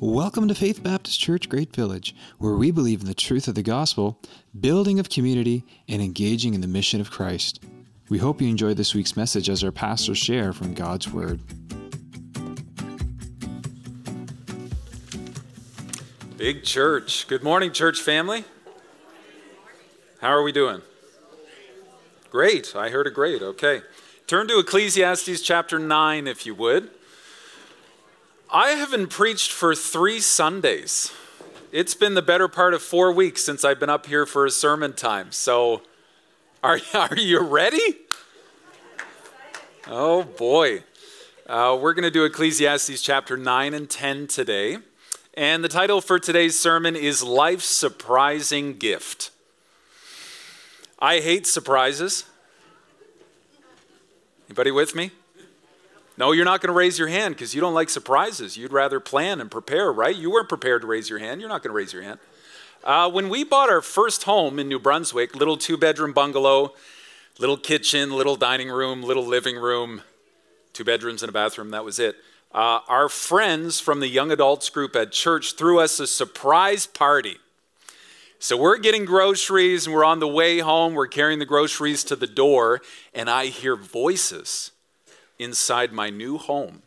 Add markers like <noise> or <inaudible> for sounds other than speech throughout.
Welcome to Faith Baptist Church Great Village, where we believe in the truth of the gospel, building of community, and engaging in the mission of Christ. We hope you enjoy this week's message as our pastors share from God's Word. Big church. Good morning, church family. How are we doing? Great. I heard a great. Okay. Turn to Ecclesiastes chapter 9, if you would. I haven't preached for three Sundays. It's been the better part of four weeks since I've been up here for a sermon time. So, are, <laughs> are you ready? Oh boy. Uh, we're going to do Ecclesiastes chapter 9 and 10 today. And the title for today's sermon is Life's Surprising Gift. I hate surprises. Anybody with me? No, you're not going to raise your hand because you don't like surprises. You'd rather plan and prepare, right? You weren't prepared to raise your hand. You're not going to raise your hand. Uh, when we bought our first home in New Brunswick, little two bedroom bungalow, little kitchen, little dining room, little living room, two bedrooms and a bathroom, that was it. Uh, our friends from the young adults group at church threw us a surprise party. So we're getting groceries and we're on the way home. We're carrying the groceries to the door, and I hear voices inside my new home.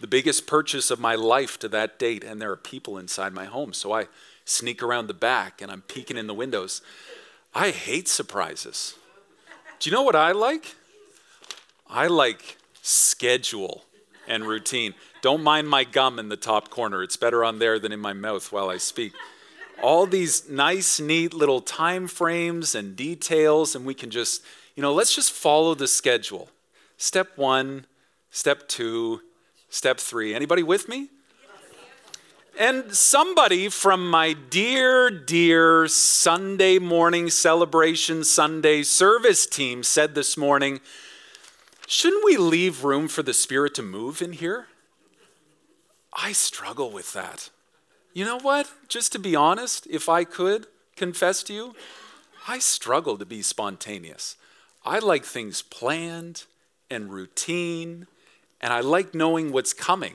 The biggest purchase of my life to that date, and there are people inside my home. So I sneak around the back and I'm peeking in the windows. I hate surprises. Do you know what I like? I like schedule and routine. Don't mind my gum in the top corner, it's better on there than in my mouth while I speak. All these nice, neat little time frames and details, and we can just, you know, let's just follow the schedule. Step one, step two, step three. Anybody with me? And somebody from my dear, dear Sunday morning celebration Sunday service team said this morning, shouldn't we leave room for the Spirit to move in here? I struggle with that. You know what? Just to be honest, if I could confess to you, I struggle to be spontaneous. I like things planned and routine, and I like knowing what's coming.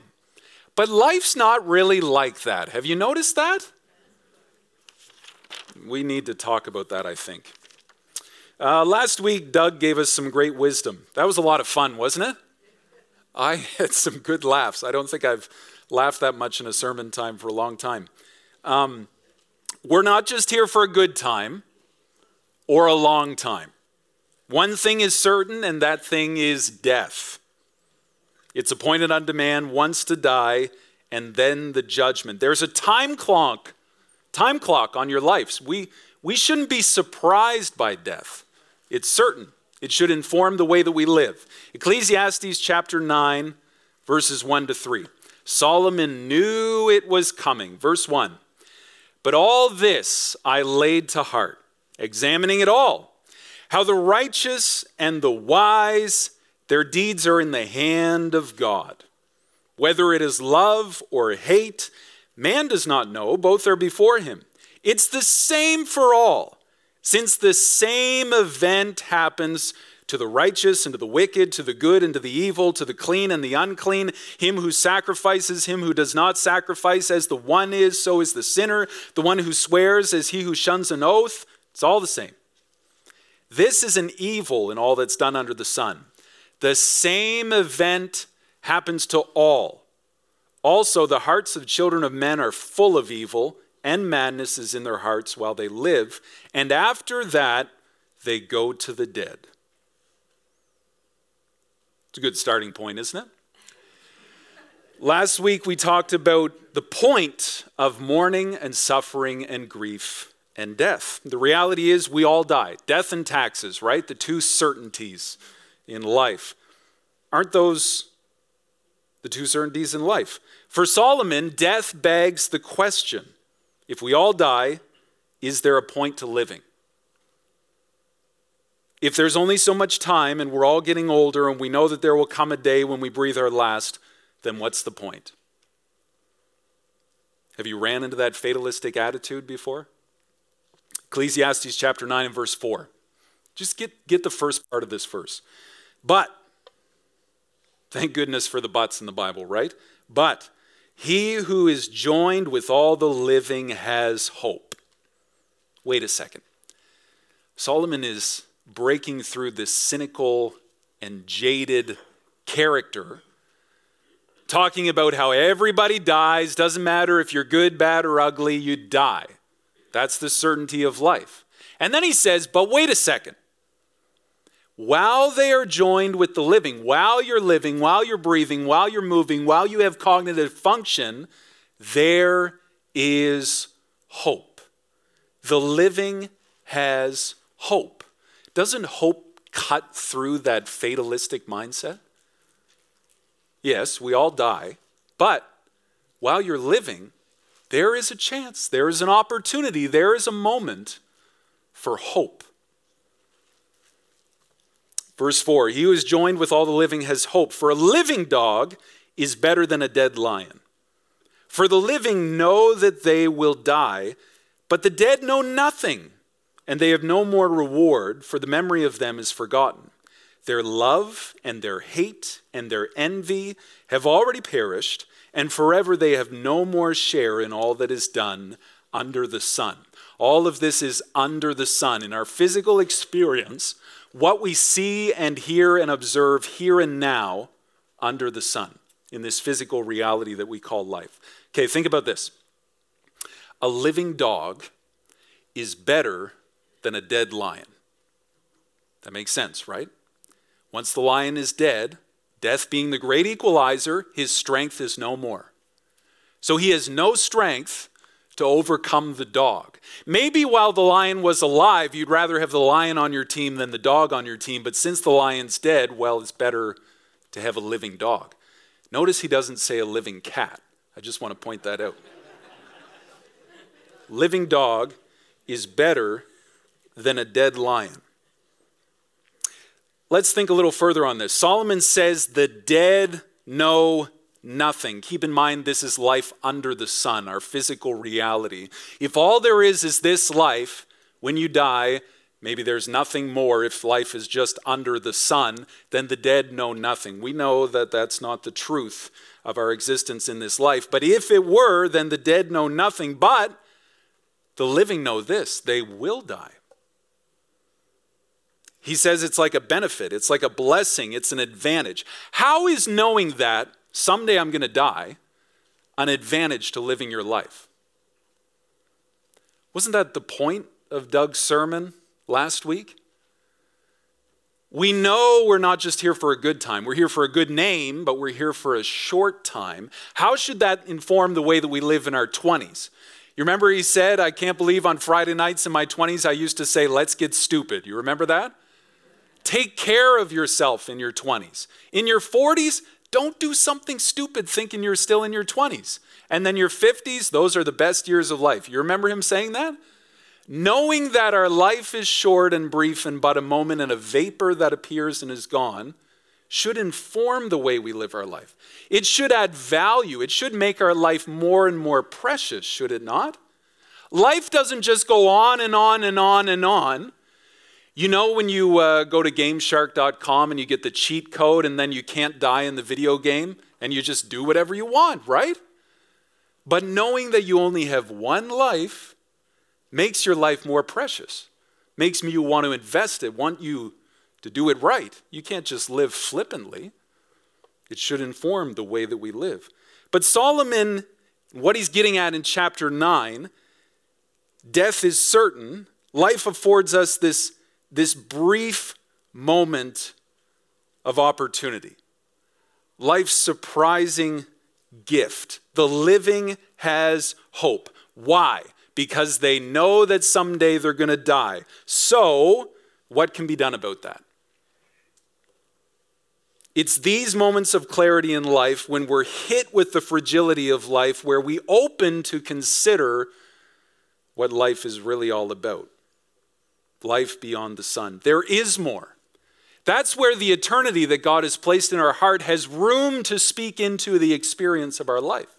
But life's not really like that. Have you noticed that? We need to talk about that, I think. Uh, last week, Doug gave us some great wisdom. That was a lot of fun, wasn't it? I <laughs> had some good laughs. I don't think I've laughed that much in a sermon time for a long time. Um, we're not just here for a good time or a long time. One thing is certain, and that thing is death. It's appointed unto man once to die, and then the judgment. There's a time clock, time clock on your lives. We, we shouldn't be surprised by death. It's certain. It should inform the way that we live. Ecclesiastes chapter 9, verses 1 to 3. Solomon knew it was coming. Verse 1. But all this I laid to heart, examining it all how the righteous and the wise, their deeds are in the hand of God. Whether it is love or hate, man does not know, both are before him. It's the same for all, since the same event happens to the righteous and to the wicked, to the good and to the evil, to the clean and the unclean, him who sacrifices, him who does not sacrifice, as the one is, so is the sinner, the one who swears, as he who shuns an oath. It's all the same. This is an evil in all that's done under the sun. The same event happens to all. Also, the hearts of children of men are full of evil, and madness is in their hearts while they live, and after that, they go to the dead. It's a good starting point, isn't it? Last week, we talked about the point of mourning and suffering and grief and death. The reality is, we all die. Death and taxes, right? The two certainties in life. Aren't those the two certainties in life? For Solomon, death begs the question if we all die, is there a point to living? If there's only so much time and we're all getting older and we know that there will come a day when we breathe our last, then what's the point? Have you ran into that fatalistic attitude before? Ecclesiastes chapter 9 and verse 4. Just get, get the first part of this verse. But Thank goodness for the buts in the Bible, right? But he who is joined with all the living has hope. Wait a second. Solomon is breaking through this cynical and jaded character, talking about how everybody dies, doesn't matter if you're good, bad, or ugly, you die. That's the certainty of life. And then he says, but wait a second. While they are joined with the living, while you're living, while you're breathing, while you're moving, while you have cognitive function, there is hope. The living has hope. Doesn't hope cut through that fatalistic mindset? Yes, we all die, but while you're living, there is a chance, there is an opportunity, there is a moment for hope. Verse 4 He who is joined with all the living has hope, for a living dog is better than a dead lion. For the living know that they will die, but the dead know nothing, and they have no more reward, for the memory of them is forgotten. Their love and their hate and their envy have already perished, and forever they have no more share in all that is done under the sun. All of this is under the sun. In our physical experience, what we see and hear and observe here and now under the sun, in this physical reality that we call life. Okay, think about this a living dog is better than a dead lion. That makes sense, right? Once the lion is dead, death being the great equalizer, his strength is no more. So he has no strength to overcome the dog. Maybe while the lion was alive, you'd rather have the lion on your team than the dog on your team, but since the lion's dead, well, it's better to have a living dog. Notice he doesn't say a living cat. I just want to point that out. <laughs> living dog is better than a dead lion. Let's think a little further on this. Solomon says, The dead know nothing. Keep in mind, this is life under the sun, our physical reality. If all there is is this life, when you die, maybe there's nothing more. If life is just under the sun, then the dead know nothing. We know that that's not the truth of our existence in this life. But if it were, then the dead know nothing. But the living know this they will die. He says it's like a benefit, it's like a blessing, it's an advantage. How is knowing that someday I'm going to die an advantage to living your life? Wasn't that the point of Doug's sermon last week? We know we're not just here for a good time. We're here for a good name, but we're here for a short time. How should that inform the way that we live in our 20s? You remember he said, I can't believe on Friday nights in my 20s I used to say, let's get stupid. You remember that? Take care of yourself in your 20s. In your 40s, don't do something stupid thinking you're still in your 20s. And then your 50s, those are the best years of life. You remember him saying that? Knowing that our life is short and brief and but a moment and a vapor that appears and is gone should inform the way we live our life. It should add value. It should make our life more and more precious, should it not? Life doesn't just go on and on and on and on. You know when you uh, go to gameshark.com and you get the cheat code and then you can't die in the video game and you just do whatever you want, right? But knowing that you only have one life makes your life more precious, makes you want to invest it, want you to do it right. You can't just live flippantly. It should inform the way that we live. But Solomon, what he's getting at in chapter 9, death is certain. Life affords us this this brief moment of opportunity, life's surprising gift. The living has hope. Why? Because they know that someday they're going to die. So, what can be done about that? It's these moments of clarity in life when we're hit with the fragility of life where we open to consider what life is really all about life beyond the sun. There is more. That's where the eternity that God has placed in our heart has room to speak into the experience of our life.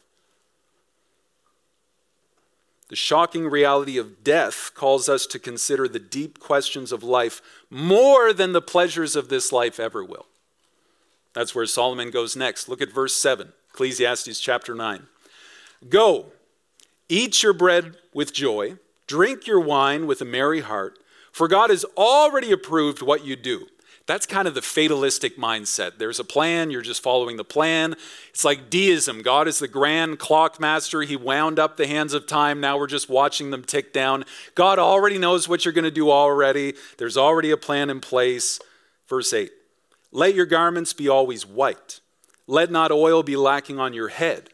The shocking reality of death calls us to consider the deep questions of life more than the pleasures of this life ever will. That's where Solomon goes next. Look at verse 7, Ecclesiastes chapter 9. Go, eat your bread with joy, drink your wine with a merry heart, for God has already approved what you do. That's kind of the fatalistic mindset. There's a plan, you're just following the plan. It's like deism. God is the grand clock master. He wound up the hands of time. Now we're just watching them tick down. God already knows what you're going to do already. There's already a plan in place. Verse 8 Let your garments be always white, let not oil be lacking on your head.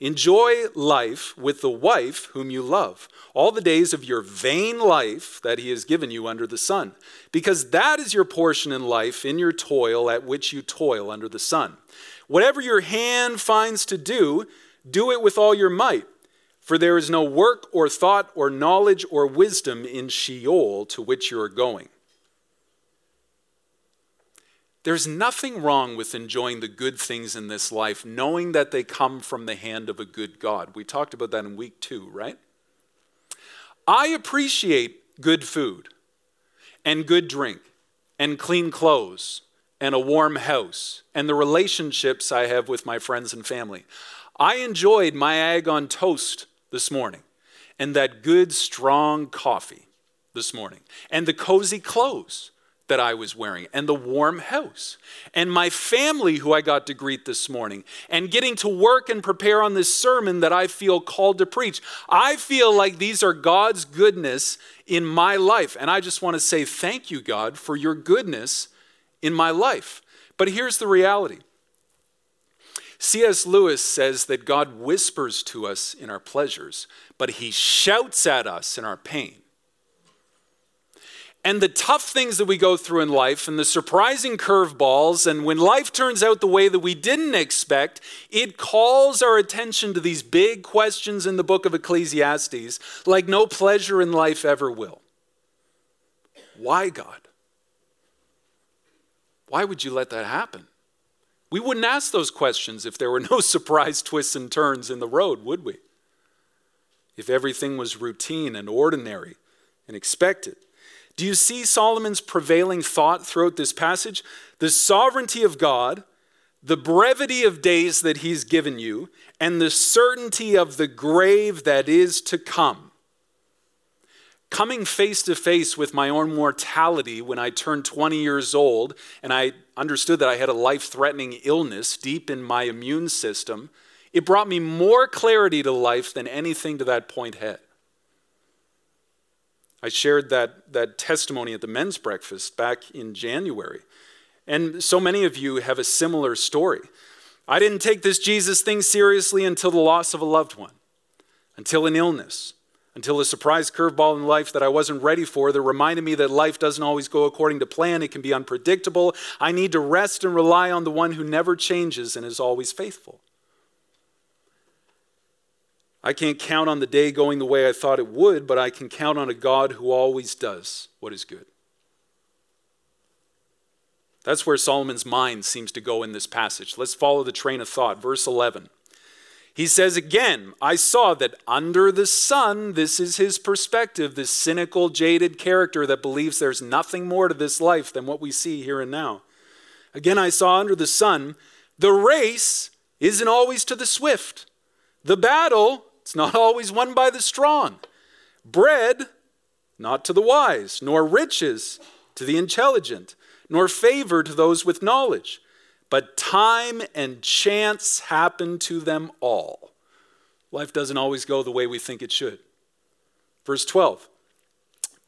Enjoy life with the wife whom you love, all the days of your vain life that he has given you under the sun, because that is your portion in life in your toil at which you toil under the sun. Whatever your hand finds to do, do it with all your might, for there is no work or thought or knowledge or wisdom in Sheol to which you are going. There's nothing wrong with enjoying the good things in this life, knowing that they come from the hand of a good God. We talked about that in week two, right? I appreciate good food and good drink and clean clothes and a warm house and the relationships I have with my friends and family. I enjoyed my egg on toast this morning and that good, strong coffee this morning and the cozy clothes that I was wearing and the warm house and my family who I got to greet this morning and getting to work and prepare on this sermon that I feel called to preach. I feel like these are God's goodness in my life. And I just want to say thank you, God, for your goodness in my life. But here's the reality C.S. Lewis says that God whispers to us in our pleasures, but he shouts at us in our pain and the tough things that we go through in life and the surprising curveballs, and when life turns out the way that we didn't expect, it calls our attention to these big questions in the book of Ecclesiastes like no pleasure in life ever will. Why, God? Why would you let that happen? We wouldn't ask those questions if there were no <laughs> surprise twists and turns in the road, would we? If everything was routine and ordinary and expected. Do you see Solomon's prevailing thought throughout this passage? The sovereignty of God, the brevity of days that He's given you, and the certainty of the grave that is to come. Coming face to face with my own mortality when I turned 20 years old and I understood that I had a life threatening illness deep in my immune system, it brought me more clarity to life than anything to that point had. I shared that, that testimony at the men's breakfast back in January. And so many of you have a similar story. I didn't take this Jesus thing seriously until the loss of a loved one, until an illness, until a surprise curveball in life that I wasn't ready for that reminded me that life doesn't always go according to plan. It can be unpredictable. I need to rest and rely on the one who never changes and is always faithful. I can't count on the day going the way I thought it would, but I can count on a God who always does what is good. That's where Solomon's mind seems to go in this passage. Let's follow the train of thought. Verse 11. He says again, I saw that under the sun, this is his perspective, this cynical, jaded character that believes there's nothing more to this life than what we see here and now. Again, I saw under the sun, the race isn't always to the swift. The battle it's not always won by the strong. Bread, not to the wise, nor riches to the intelligent, nor favor to those with knowledge. But time and chance happen to them all. Life doesn't always go the way we think it should. Verse 12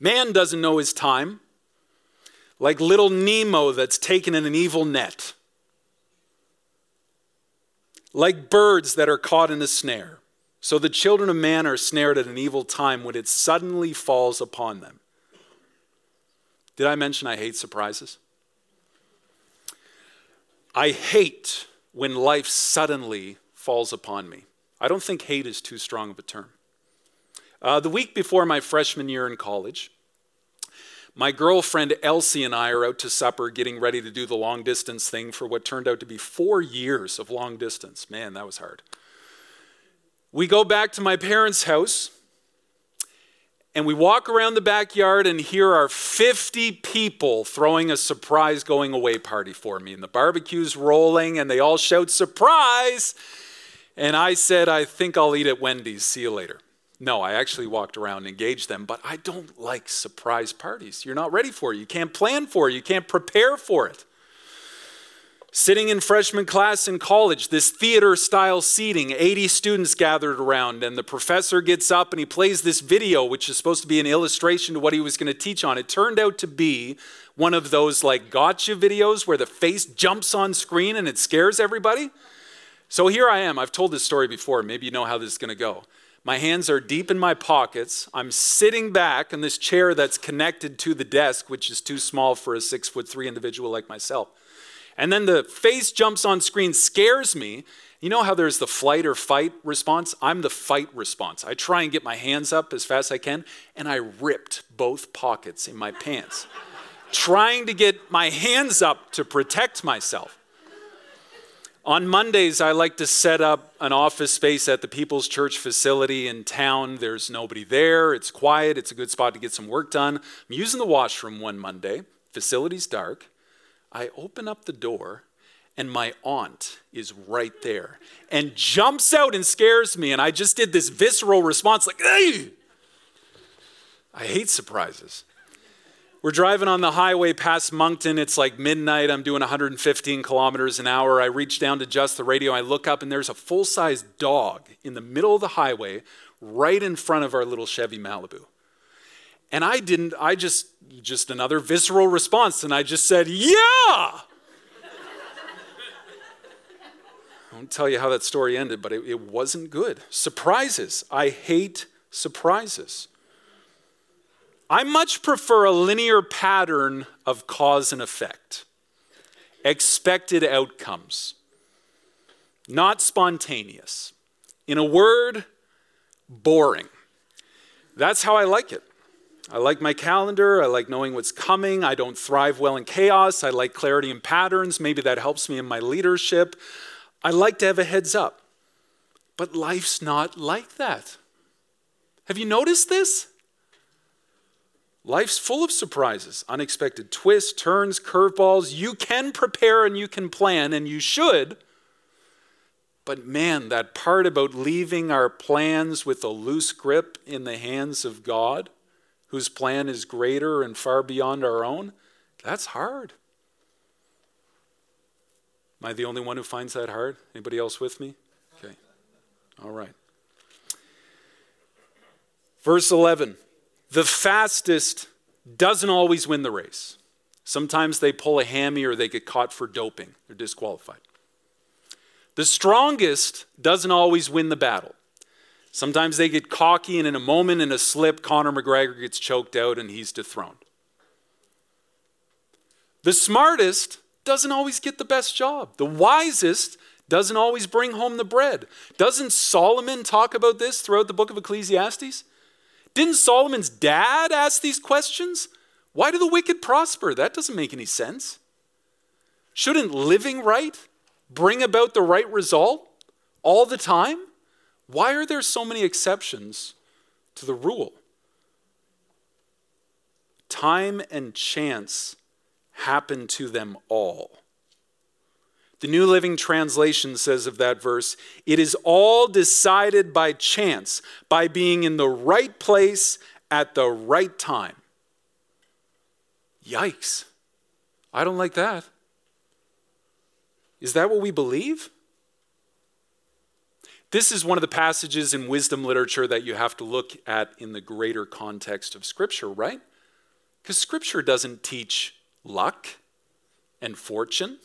Man doesn't know his time, like little Nemo that's taken in an evil net, like birds that are caught in a snare. So the children of man are snared at an evil time when it suddenly falls upon them. Did I mention I hate surprises? I hate when life suddenly falls upon me. I don't think hate is too strong of a term. Uh, the week before my freshman year in college, my girlfriend Elsie and I are out to supper getting ready to do the long distance thing for what turned out to be four years of long distance. Man, that was hard. We go back to my parents' house, and we walk around the backyard, and here are 50 people throwing a surprise going away party for me. And the barbecue's rolling, and they all shout, Surprise! And I said, I think I'll eat at Wendy's. See you later. No, I actually walked around and engaged them, but I don't like surprise parties. You're not ready for it. You can't plan for it. You can't prepare for it. Sitting in freshman class in college, this theater style seating, 80 students gathered around, and the professor gets up and he plays this video, which is supposed to be an illustration to what he was going to teach on. It turned out to be one of those like gotcha videos where the face jumps on screen and it scares everybody. So here I am. I've told this story before. Maybe you know how this is going to go. My hands are deep in my pockets. I'm sitting back in this chair that's connected to the desk, which is too small for a six foot three individual like myself. And then the face jumps on screen, scares me. You know how there's the flight or fight response? I'm the fight response. I try and get my hands up as fast as I can, and I ripped both pockets in my pants, <laughs> trying to get my hands up to protect myself. On Mondays, I like to set up an office space at the People's Church facility in town. There's nobody there, it's quiet, it's a good spot to get some work done. I'm using the washroom one Monday, facility's dark. I open up the door and my aunt is right there and jumps out and scares me. And I just did this visceral response like, hey! I hate surprises. We're driving on the highway past Moncton. It's like midnight. I'm doing 115 kilometers an hour. I reach down to adjust the radio. I look up, and there's a full size dog in the middle of the highway right in front of our little Chevy Malibu. And I didn't, I just, just another visceral response, and I just said, Yeah! I won't tell you how that story ended, but it, it wasn't good. Surprises. I hate surprises. I much prefer a linear pattern of cause and effect, expected outcomes, not spontaneous. In a word, boring. That's how I like it. I like my calendar. I like knowing what's coming. I don't thrive well in chaos. I like clarity and patterns. Maybe that helps me in my leadership. I like to have a heads up. But life's not like that. Have you noticed this? Life's full of surprises, unexpected twists, turns, curveballs. You can prepare and you can plan, and you should. But man, that part about leaving our plans with a loose grip in the hands of God, whose plan is greater and far beyond our own, that's hard. Am I the only one who finds that hard? Anybody else with me? Okay. All right. Verse 11 The fastest doesn't always win the race. Sometimes they pull a hammy or they get caught for doping, they're disqualified. The strongest doesn't always win the battle. Sometimes they get cocky, and in a moment, in a slip, Conor McGregor gets choked out and he's dethroned. The smartest doesn't always get the best job. The wisest doesn't always bring home the bread. Doesn't Solomon talk about this throughout the book of Ecclesiastes? Didn't Solomon's dad ask these questions? Why do the wicked prosper? That doesn't make any sense. Shouldn't living right bring about the right result all the time? Why are there so many exceptions to the rule? Time and chance happen to them all. The New Living Translation says of that verse, it is all decided by chance, by being in the right place at the right time. Yikes. I don't like that. Is that what we believe? This is one of the passages in wisdom literature that you have to look at in the greater context of Scripture, right? Because Scripture doesn't teach luck and fortune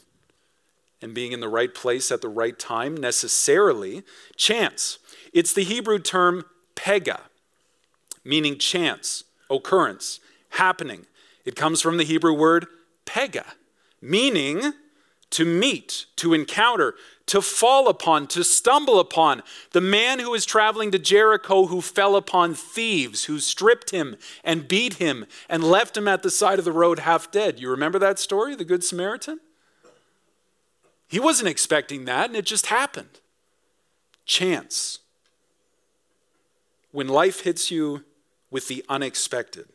and being in the right place at the right time necessarily. Chance. It's the Hebrew term pega, meaning chance, occurrence, happening. It comes from the Hebrew word pega, meaning to meet, to encounter, to fall upon, to stumble upon. The man who was traveling to Jericho who fell upon thieves, who stripped him and beat him and left him at the side of the road half dead. You remember that story, the Good Samaritan? He wasn't expecting that, and it just happened. Chance. When life hits you with the unexpected.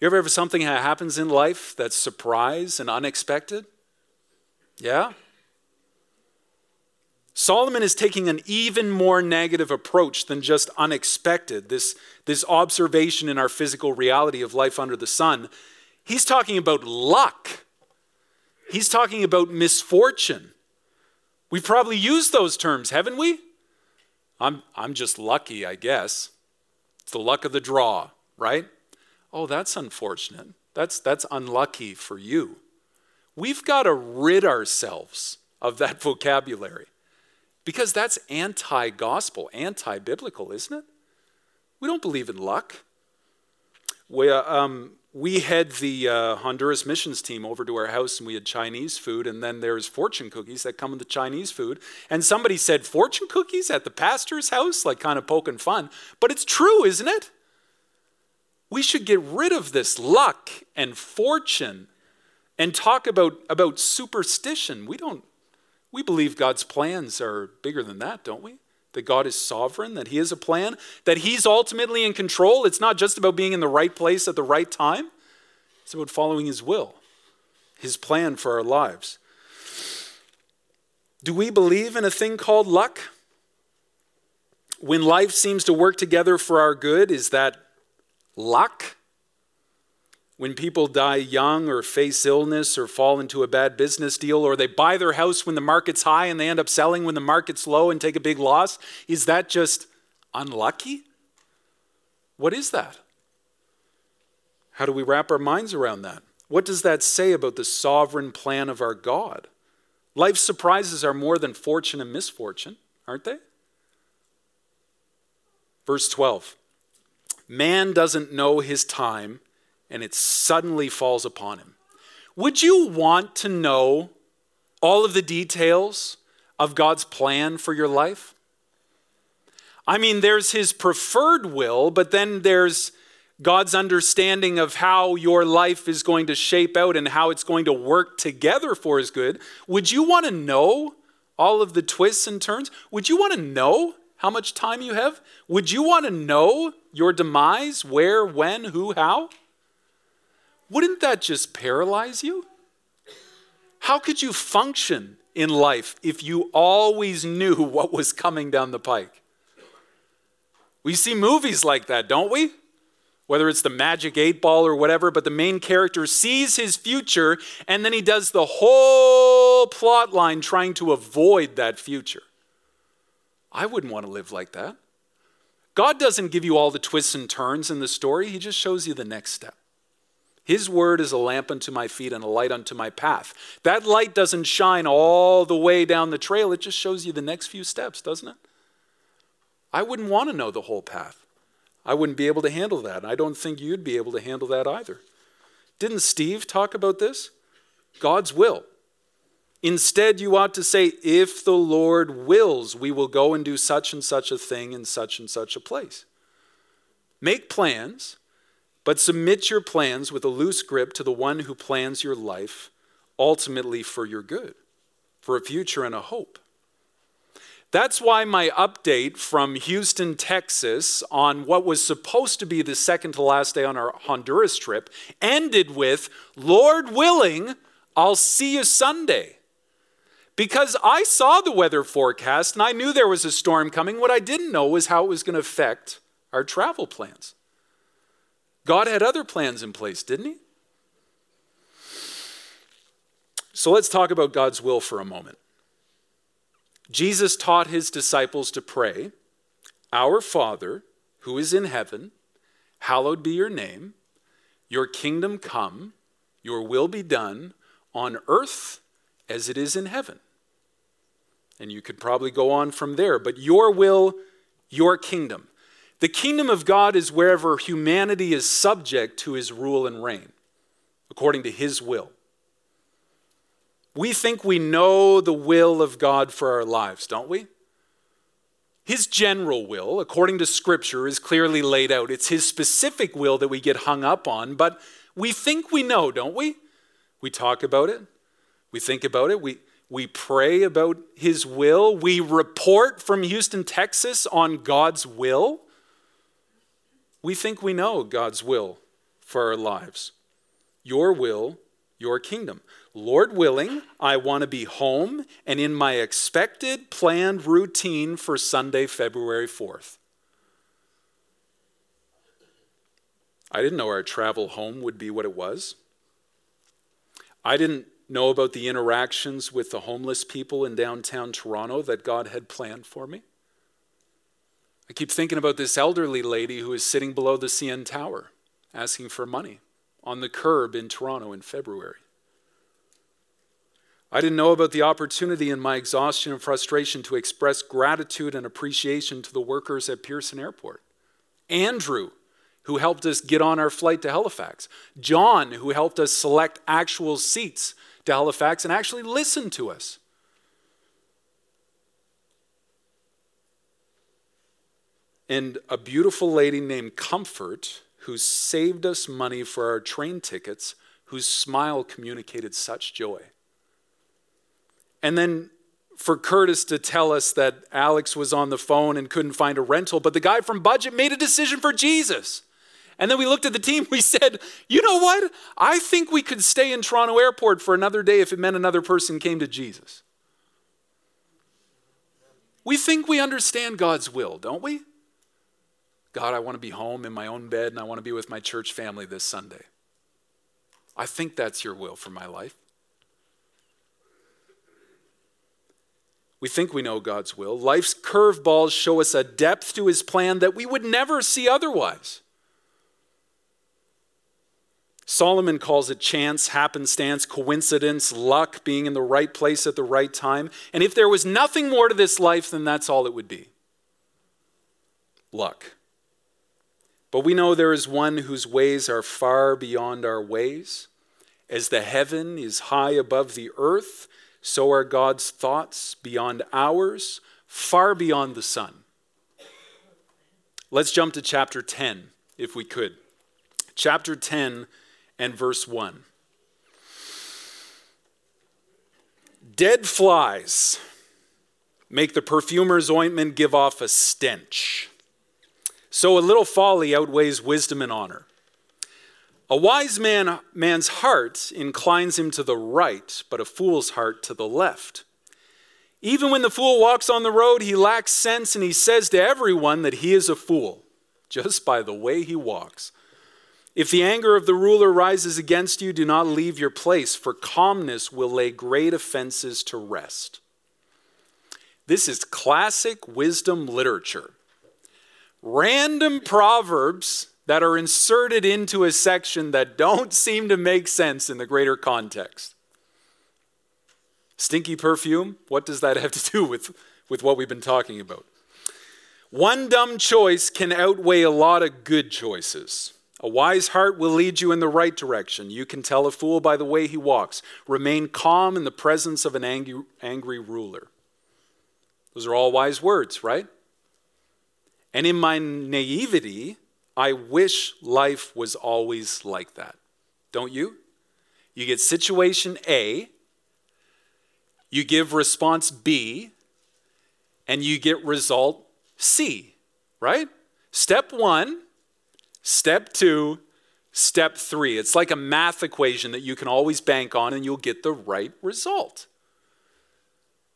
You ever have something that happens in life that's surprise and unexpected? Yeah? Solomon is taking an even more negative approach than just unexpected, this, this observation in our physical reality of life under the sun. He's talking about luck. He's talking about misfortune. We've probably used those terms, haven't we? I'm, I'm just lucky, I guess. It's the luck of the draw, right? Oh, that's unfortunate. That's, that's unlucky for you. We've got to rid ourselves of that vocabulary because that's anti gospel, anti biblical, isn't it? We don't believe in luck. We, uh, um, we had the uh, Honduras missions team over to our house and we had Chinese food, and then there's fortune cookies that come with the Chinese food. And somebody said, Fortune cookies at the pastor's house? Like kind of poking fun. But it's true, isn't it? We should get rid of this luck and fortune and talk about, about superstition. We don't, we believe God's plans are bigger than that, don't we? That God is sovereign, that He has a plan, that He's ultimately in control. It's not just about being in the right place at the right time, it's about following His will, His plan for our lives. Do we believe in a thing called luck? When life seems to work together for our good, is that luck? When people die young or face illness or fall into a bad business deal or they buy their house when the market's high and they end up selling when the market's low and take a big loss, is that just unlucky? What is that? How do we wrap our minds around that? What does that say about the sovereign plan of our God? Life's surprises are more than fortune and misfortune, aren't they? Verse 12 Man doesn't know his time and it suddenly falls upon him. Would you want to know all of the details of God's plan for your life? I mean, there's his preferred will, but then there's God's understanding of how your life is going to shape out and how it's going to work together for his good. Would you want to know all of the twists and turns? Would you want to know how much time you have? Would you want to know your demise? Where, when, who, how? Wouldn't that just paralyze you? How could you function in life if you always knew <laughs> what was coming down the pike? We see movies like that, don't we? Whether it's the magic eight ball or whatever, but the main character sees his future and then he does the whole plot line trying to avoid that future. I wouldn't want to live like that. God doesn't give you all the twists and turns in the story, He just shows you the next step. His word is a lamp unto my feet and a light unto my path. That light doesn't shine all the way down the trail, it just shows you the next few steps, doesn't it? I wouldn't want to know the whole path. I wouldn't be able to handle that. I don't think you'd be able to handle that either. Didn't Steve talk about this? God's will. Instead, you ought to say, if the Lord wills, we will go and do such and such a thing in such and such a place. Make plans but submit your plans with a loose grip to the one who plans your life ultimately for your good, for a future and a hope. That's why my update from Houston, Texas, on what was supposed to be the second to last day on our Honduras trip ended with, Lord willing, I'll see you Sunday. Because I saw the weather forecast and I knew there was a storm coming. What I didn't know was how it was going to affect our travel plans. God had other plans in place, didn't he? So let's talk about God's will for a moment. Jesus taught his disciples to pray, Our Father, who is in heaven, hallowed be your name, your kingdom come, your will be done on earth as it is in heaven. And you could probably go on from there, but your will, your kingdom. The kingdom of God is wherever humanity is subject to his rule and reign, according to his will. We think we know the will of God for our lives, don't we? His general will, according to Scripture, is clearly laid out. It's His specific will that we get hung up on, but we think we know, don't we? We talk about it, we think about it, we, we pray about His will, we report from Houston, Texas on God's will. We think we know God's will for our lives. Your will, your kingdom. Lord willing, I want to be home and in my expected, planned routine for Sunday, February 4th. I didn't know our travel home would be what it was. I didn't know about the interactions with the homeless people in downtown Toronto that God had planned for me. I keep thinking about this elderly lady who is sitting below the CN Tower asking for money on the curb in Toronto in February. I didn't know about the opportunity in my exhaustion and frustration to express gratitude and appreciation to the workers at Pearson Airport. Andrew, who helped us get on our flight to Halifax. John, who helped us select actual seats to Halifax and actually listened to us. And a beautiful lady named Comfort, who saved us money for our train tickets, whose smile communicated such joy. And then for Curtis to tell us that Alex was on the phone and couldn't find a rental, but the guy from Budget made a decision for Jesus. And then we looked at the team, we said, you know what? I think we could stay in Toronto Airport for another day if it meant another person came to Jesus. We think we understand God's will, don't we? God, I want to be home in my own bed and I want to be with my church family this Sunday. I think that's your will for my life. We think we know God's will. Life's curveballs show us a depth to his plan that we would never see otherwise. Solomon calls it chance, happenstance, coincidence, luck, being in the right place at the right time. And if there was nothing more to this life, then that's all it would be luck. But we know there is one whose ways are far beyond our ways. As the heaven is high above the earth, so are God's thoughts beyond ours, far beyond the sun. Let's jump to chapter 10, if we could. Chapter 10 and verse 1. Dead flies make the perfumer's ointment give off a stench. So a little folly outweighs wisdom and honor. A wise man, man's heart inclines him to the right, but a fool's heart to the left. Even when the fool walks on the road, he lacks sense and he says to everyone that he is a fool, just by the way he walks. If the anger of the ruler rises against you, do not leave your place, for calmness will lay great offenses to rest. This is classic wisdom literature. Random proverbs that are inserted into a section that don't <laughs> seem to make sense in the greater context. Stinky perfume, what does that have to do with, with what we've been talking about? One dumb choice can outweigh a lot of good choices. A wise heart will lead you in the right direction. You can tell a fool by the way he walks. Remain calm in the presence of an angry, angry ruler. Those are all wise words, right? And in my naivety, I wish life was always like that. Don't you? You get situation A, you give response B, and you get result C, right? Step one, step two, step three. It's like a math equation that you can always bank on and you'll get the right result.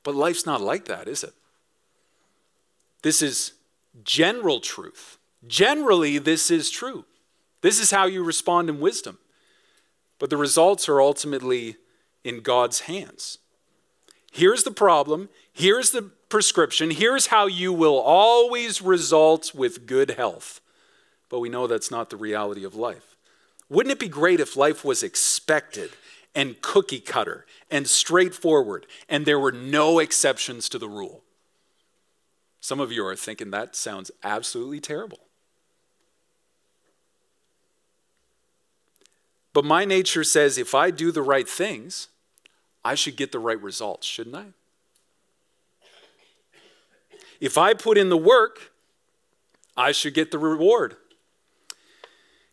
But life's not like that, is it? This is general truth. Generally, this is true. This is how you respond in wisdom. But the results are ultimately in God's hands. Here's the problem. Here's the prescription. Here's how you will always result with good health. But we know that's not the reality of life. Wouldn't it be great if life was expected and cookie cutter and straightforward and there were no exceptions to the rule? Some of you are thinking that sounds absolutely terrible. But my nature says if I do the right things, I should get the right results, shouldn't I? If I put in the work, I should get the reward.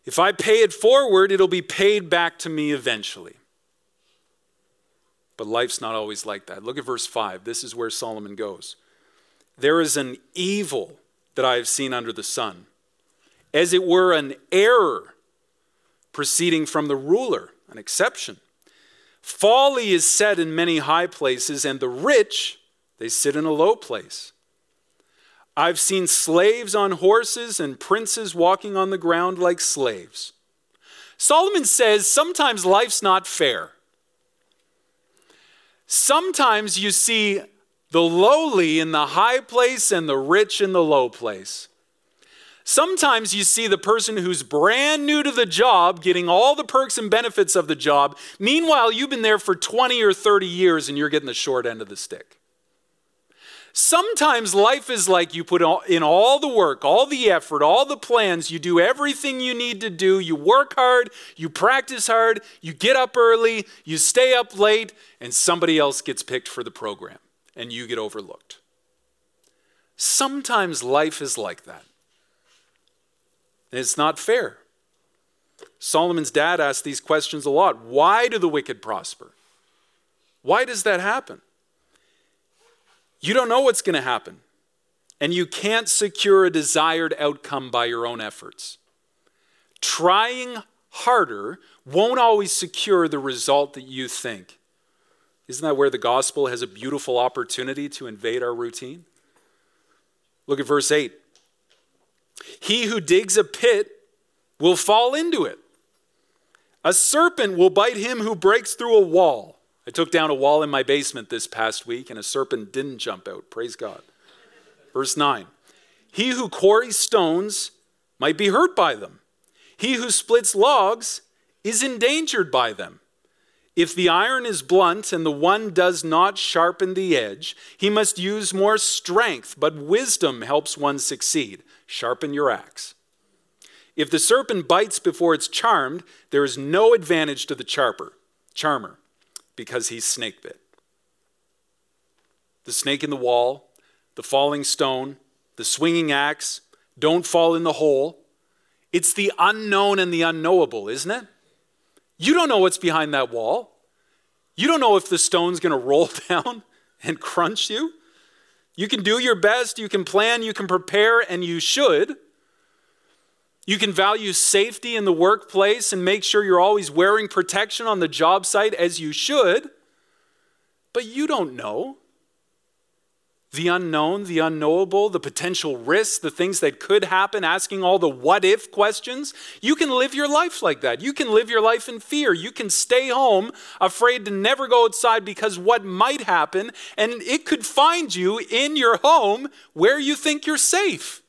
If I pay it forward, it'll be paid back to me eventually. But life's not always like that. Look at verse 5. This is where Solomon goes. There is an evil that I have seen under the sun as it were an error proceeding from the ruler, an exception. Folly is set in many high places, and the rich, they sit in a low place. I've seen slaves on horses and princes walking on the ground like slaves. Solomon says sometimes life's not fair. Sometimes you see the lowly in the high place and the rich in the low place. Sometimes you see the person who's brand new to the job getting all the perks and benefits of the job. Meanwhile, you've been there for 20 or 30 years and you're getting the short end of the stick. Sometimes life is like you put in all the work, all the effort, all the plans, you do everything you need to do, you work hard, you practice hard, you get up early, you stay up late, and somebody else gets picked for the program and you get overlooked. Sometimes life is like that. It's not fair. Solomon's dad asked these questions a lot. Why do the wicked prosper? Why does that happen? You don't know what's going to happen, and you can't secure a desired outcome by your own efforts. Trying harder won't always secure the result that you think. Isn't that where the gospel has a beautiful opportunity to invade our routine? Look at verse 8. He who digs a pit will fall into it. A serpent will bite him who breaks through a wall. I took down a wall in my basement this past week and a serpent didn't jump out. Praise God. Verse 9 He who quarries stones might be hurt by them, he who splits logs is endangered by them. If the iron is blunt and the one does not sharpen the edge, he must use more strength, but wisdom helps one succeed. Sharpen your axe. If the serpent bites before it's charmed, there is no advantage to the charper, charmer because he's snake bit. The snake in the wall, the falling stone, the swinging axe, don't fall in the hole. It's the unknown and the unknowable, isn't it? You don't know what's behind that wall. You don't know if the stone's going <laughs> to roll down and crunch you. You can do your best, you can plan, you can prepare, and you should. You can value safety in the workplace and make sure you're always wearing protection on the job site as you should, but you don't know. The unknown, the unknowable, the potential risks, the things that could happen, asking all the what if questions. You can live your life like that. You can live your life in fear. You can stay home afraid to never go outside because what might happen, and it could find you in your home where you think you're safe.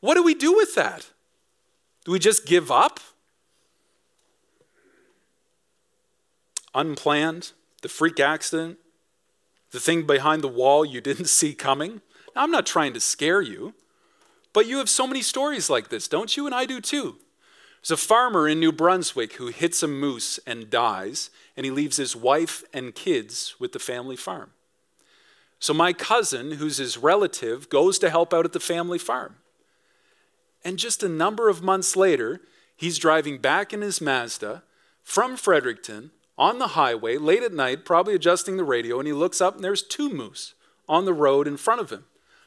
What do we do with that? Do we just give up? Unplanned, the freak accident, the thing behind the wall you didn't <laughs> see coming. Now, I'm not trying to scare you, but you have so many stories like this, don't you? And I do too. There's a farmer in New Brunswick who hits a moose and dies, and he leaves his wife and kids with the family farm. So, my cousin, who's his relative, goes to help out at the family farm. And just a number of months later, he's driving back in his Mazda from Fredericton on the highway late at night, probably adjusting the radio, and he looks up and there's two moose on the road in front of him,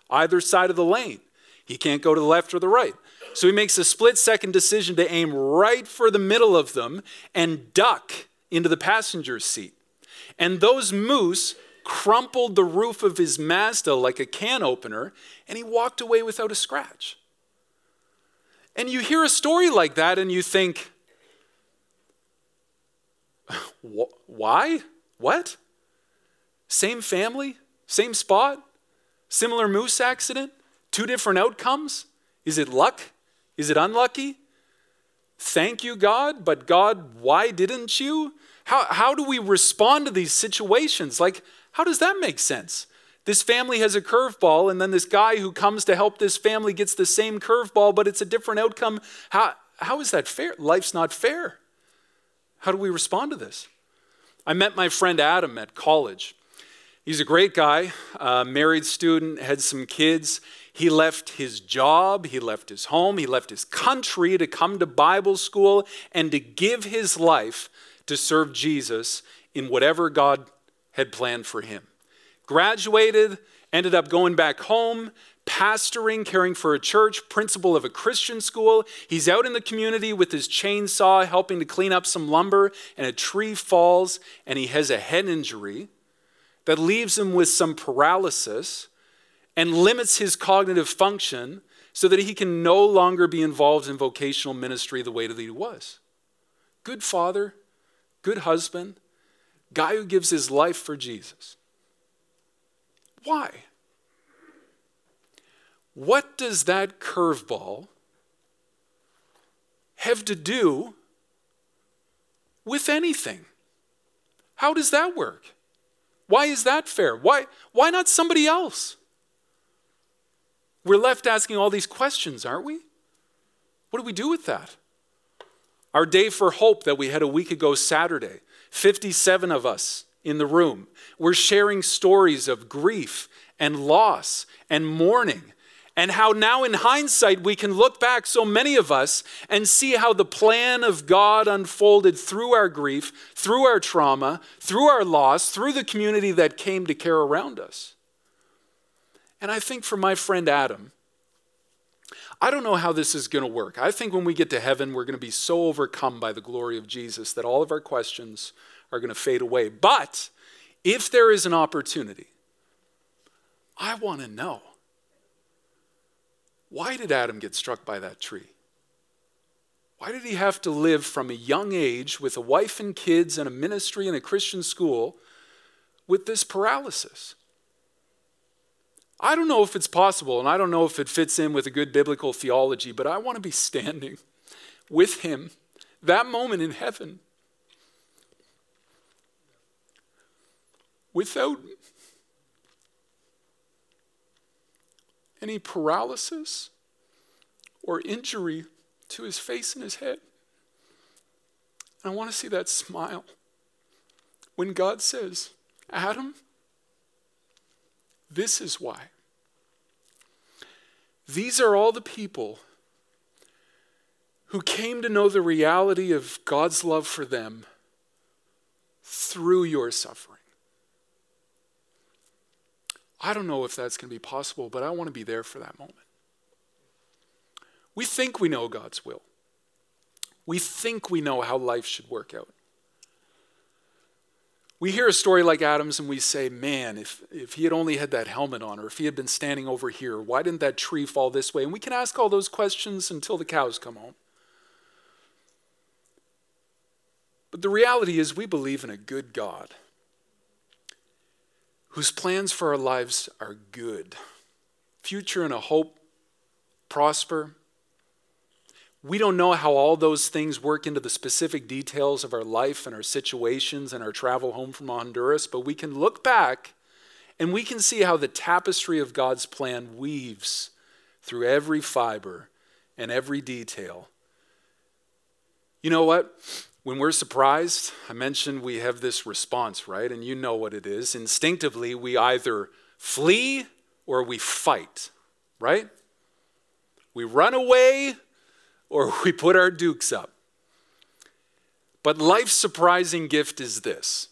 either side of the lane. He can't go to the left or the right. So he makes a split second decision to aim right for the middle of them and duck into the passenger seat. And those moose crumpled the roof of his Mazda like a can opener, and he walked away without a scratch. And you hear a story like that and you think, <laughs> why? What? Same family? Same spot? Similar moose accident? Two different outcomes? Is it luck? Is it unlucky? Thank you, God, but God, why didn't you? How, how do we respond to these situations? Like, how does that make sense? This family has a curveball, and then this guy who comes to help this family gets the same curveball, but it's a different outcome. How, how is that fair? Life's not fair. How do we respond to this? I met my friend Adam at college. He's a great guy, married student, had some kids. He left his job, he left his home, he left his country to come to Bible school and to give his life to serve Jesus in whatever God had planned for him. graduated, ended up going back home, pastoring, caring for a church, principal of a Christian school. He's out in the community with his chainsaw helping to clean up some lumber, and a tree falls, and he has a head injury that leaves him with some paralysis and limits his cognitive function so that he can no longer be involved in vocational ministry the way that he was. Good father, good husband, guy who gives his life for Jesus. Why? What does that curveball have to do with anything? How does that work? Why is that fair? Why, why not somebody else? We're left asking all these questions, aren't we? What do we do with that? Our day for hope that we had a week ago Saturday, 57 of us in the room. We're sharing stories of grief and loss and mourning and how now in hindsight we can look back, so many of us, and see how the plan of God unfolded through our grief, through our trauma, through our loss, through the community that came to care around us. And I think for my friend Adam, I don't know how this is going to work. I think when we get to heaven, we're going to be so overcome by the glory of Jesus that all of our questions are going to fade away. But if there is an opportunity, I want to know why did Adam get struck by that tree? Why did he have to live from a young age with a wife and kids and a ministry and a Christian school with this paralysis? I don't know if it's possible, and I don't know if it fits in with a good biblical theology, but I want to be standing with him that moment in heaven without any paralysis or injury to his face and his head. I want to see that smile when God says, Adam, this is why. These are all the people who came to know the reality of God's love for them through your suffering. I don't know if that's going to be possible, but I want to be there for that moment. We think we know God's will. We think we know how life should work out. We hear a story like Adam's and we say, man, if, if he had only had that helmet on, or if he had been standing over here, why didn't that tree fall this way? And we can ask all those questions until the cows come home. But the reality is, we believe in a good God whose plans for our lives are good, future and a hope, prosper. We don't know how all those things work into the specific details of our life and our situations and our travel home from Honduras, but we can look back and we can see how the tapestry of God's plan weaves through every fiber and every detail. You know what? When we're surprised, I mentioned we have this response, right? And you know what it is. Instinctively, we either flee or we fight, right? We run away or <laughs> we put our dukes up. But life's surprising gift is this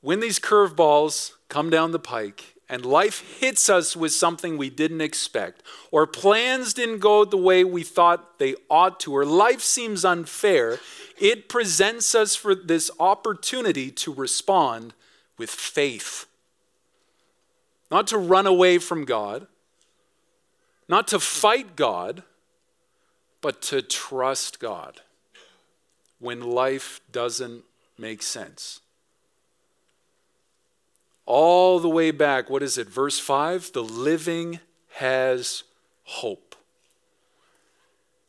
when these curveballs come down the pike, and life hits us with something we didn't expect, or plans didn't go the way we thought they ought to, or life seems unfair, it presents us for this opportunity to respond with faith. Not to run away from God, not to fight God, but to trust God when life doesn't make sense all the way back, what is it, verse 5? The living has hope.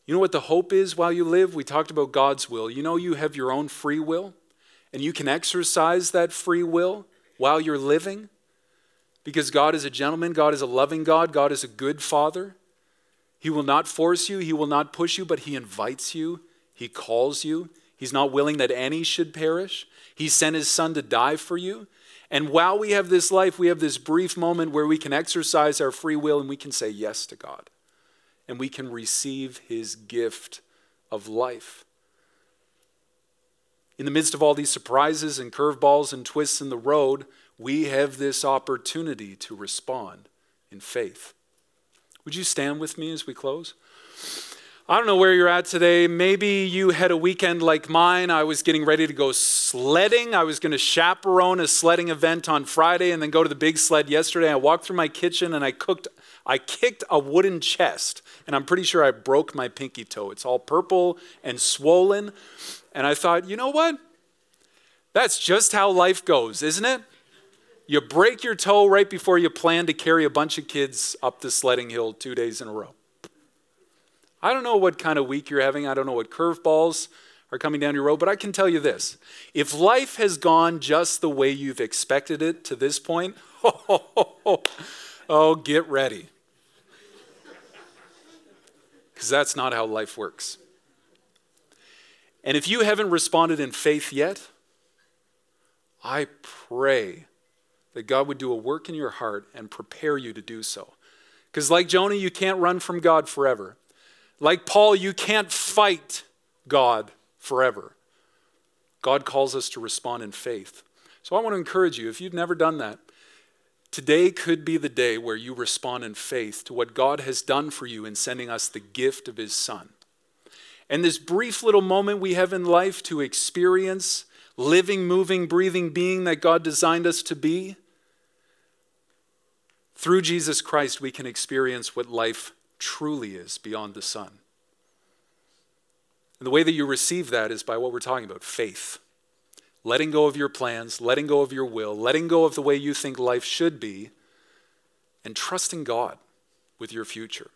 You know what the hope is while you live? We talked about God's will. You know, you have your own free will, and you can exercise that free will while you're living because God is a gentleman, God is a loving God, God is a good father. He will not force you, He will not push you, but He invites you, He calls you. He's not willing that any should perish. He sent His Son to die for you. And while we have this life, we have this brief moment where we can exercise our free will and we can say yes to God. And we can receive his gift of life. In the midst of all these surprises and curveballs and twists in the road, we have this opportunity to respond in faith. Would you stand with me as we close? I don't know where you're at today. Maybe you had a weekend like mine. I was getting ready to go sledding. I was going to chaperone a sledding event on Friday and then go to the big sled yesterday. I walked through my kitchen and I cooked I kicked a wooden chest and I'm pretty sure I broke my pinky toe. It's all purple and swollen. And I thought, "You know what? That's just how life goes, isn't it? You break your toe right before you plan to carry a bunch of kids up the sledding hill 2 days in a row." I don't know what kind of week you're having. I don't know what curveballs are coming down your road, but I can tell you this. If life has gone just the way you've expected it to this point, oh, <laughs> oh get ready. Because that's not how life works. And if you haven't responded in faith yet, I pray that God would do a work in your heart and prepare you to do so. Because, like Jonah, you can't run from God forever. Like Paul, you can't fight God forever. God calls us to respond in faith. So I want to encourage you, if you've never done that, today could be the day where you respond in faith to what God has done for you in sending us the gift of His Son. And this brief little moment we have in life to experience living, moving, breathing being that God designed us to be, through Jesus Christ, we can experience what life truly is beyond the sun. And the way that you receive that is by what we're talking about faith. Letting go of your plans, letting go of your will, letting go of the way you think life should be, and trusting God with your future,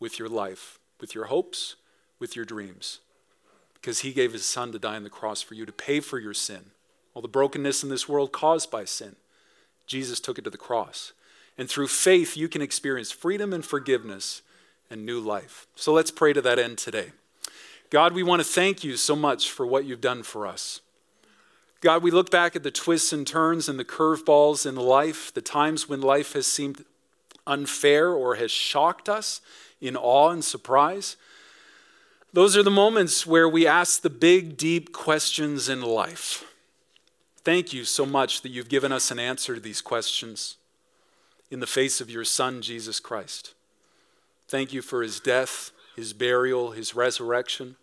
with your life, with your hopes, with your dreams. Because He gave His Son to die on the cross for you to pay for your sin, all the brokenness in this world caused by sin. Jesus took it to the cross. And through faith, you can experience freedom and forgiveness and new life. So let's pray to that end today. God, we want to thank you so much for what you've done for us. God, we look back at the twists and turns and the curveballs in life, the times when life has seemed unfair or has shocked us in awe and surprise. Those are the moments where we ask the big, deep questions in life. Thank you so much that you've given us an answer to these questions in the face of your Son, Jesus Christ. Thank you for his death, his burial, his resurrection.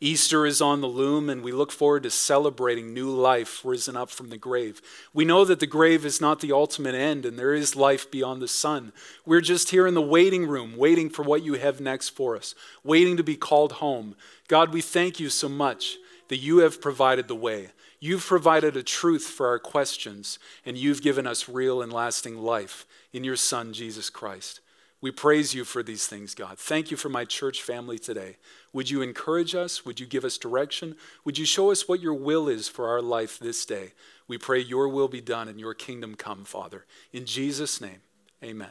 Easter is on the loom, and we look forward to celebrating new life risen up from the grave. We know that the grave is not the ultimate end, and there is life beyond the sun. We're just here in the waiting room, waiting for what you have next for us, waiting to be called home. God, we thank you so much that you have provided the way. You've provided a truth for our questions, and you've given us real and lasting life in your Son, Jesus Christ. We praise you for these things, God. Thank you for my church family today. Would you encourage us? Would you give us direction? Would you show us what your will is for our life this day? We pray your will be done and your kingdom come, Father. In Jesus' name, amen.